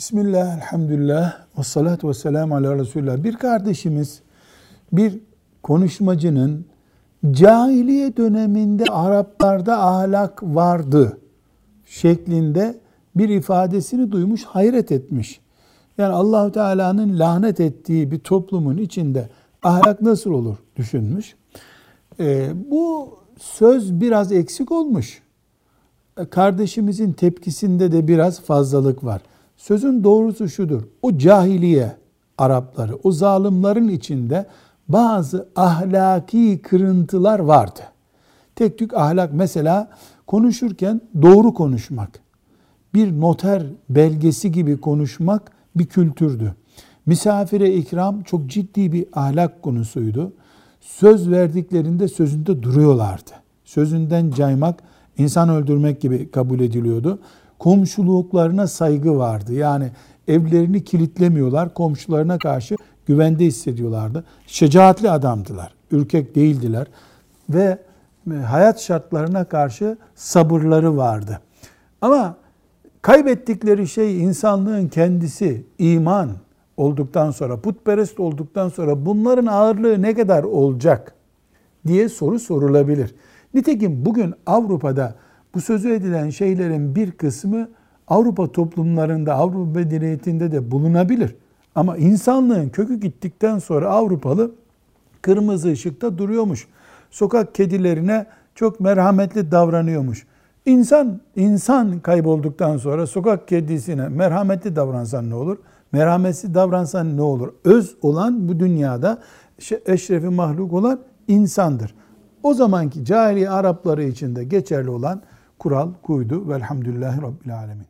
Bismillah, elhamdülillah, ve salatu ve selamu ala Resulullah. Bir kardeşimiz bir konuşmacının cahiliye döneminde Araplarda ahlak vardı şeklinde bir ifadesini duymuş, hayret etmiş. Yani Allahu Teala'nın lanet ettiği bir toplumun içinde ahlak nasıl olur düşünmüş. Ee, bu söz biraz eksik olmuş. Kardeşimizin tepkisinde de biraz fazlalık var. Sözün doğrusu şudur. O cahiliye Arapları, o zalimlerin içinde bazı ahlaki kırıntılar vardı. Tek tük ahlak mesela konuşurken doğru konuşmak, bir noter belgesi gibi konuşmak bir kültürdü. Misafire ikram çok ciddi bir ahlak konusuydu. Söz verdiklerinde sözünde duruyorlardı. Sözünden caymak insan öldürmek gibi kabul ediliyordu komşuluklarına saygı vardı. Yani evlerini kilitlemiyorlar, komşularına karşı güvende hissediyorlardı. Şecaatli adamdılar, ürkek değildiler ve e, hayat şartlarına karşı sabırları vardı. Ama kaybettikleri şey insanlığın kendisi, iman olduktan sonra, putperest olduktan sonra bunların ağırlığı ne kadar olacak diye soru sorulabilir. Nitekim bugün Avrupa'da bu sözü edilen şeylerin bir kısmı Avrupa toplumlarında, Avrupa medeniyetinde de bulunabilir. Ama insanlığın kökü gittikten sonra Avrupalı kırmızı ışıkta duruyormuş. Sokak kedilerine çok merhametli davranıyormuş. İnsan, insan kaybolduktan sonra sokak kedisine merhametli davransan ne olur? Merhametsiz davransan ne olur? Öz olan bu dünyada eşrefi mahluk olan insandır. O zamanki cahiliye Arapları içinde geçerli olan kural kuydu. Velhamdülillahi Rabbil Alemin.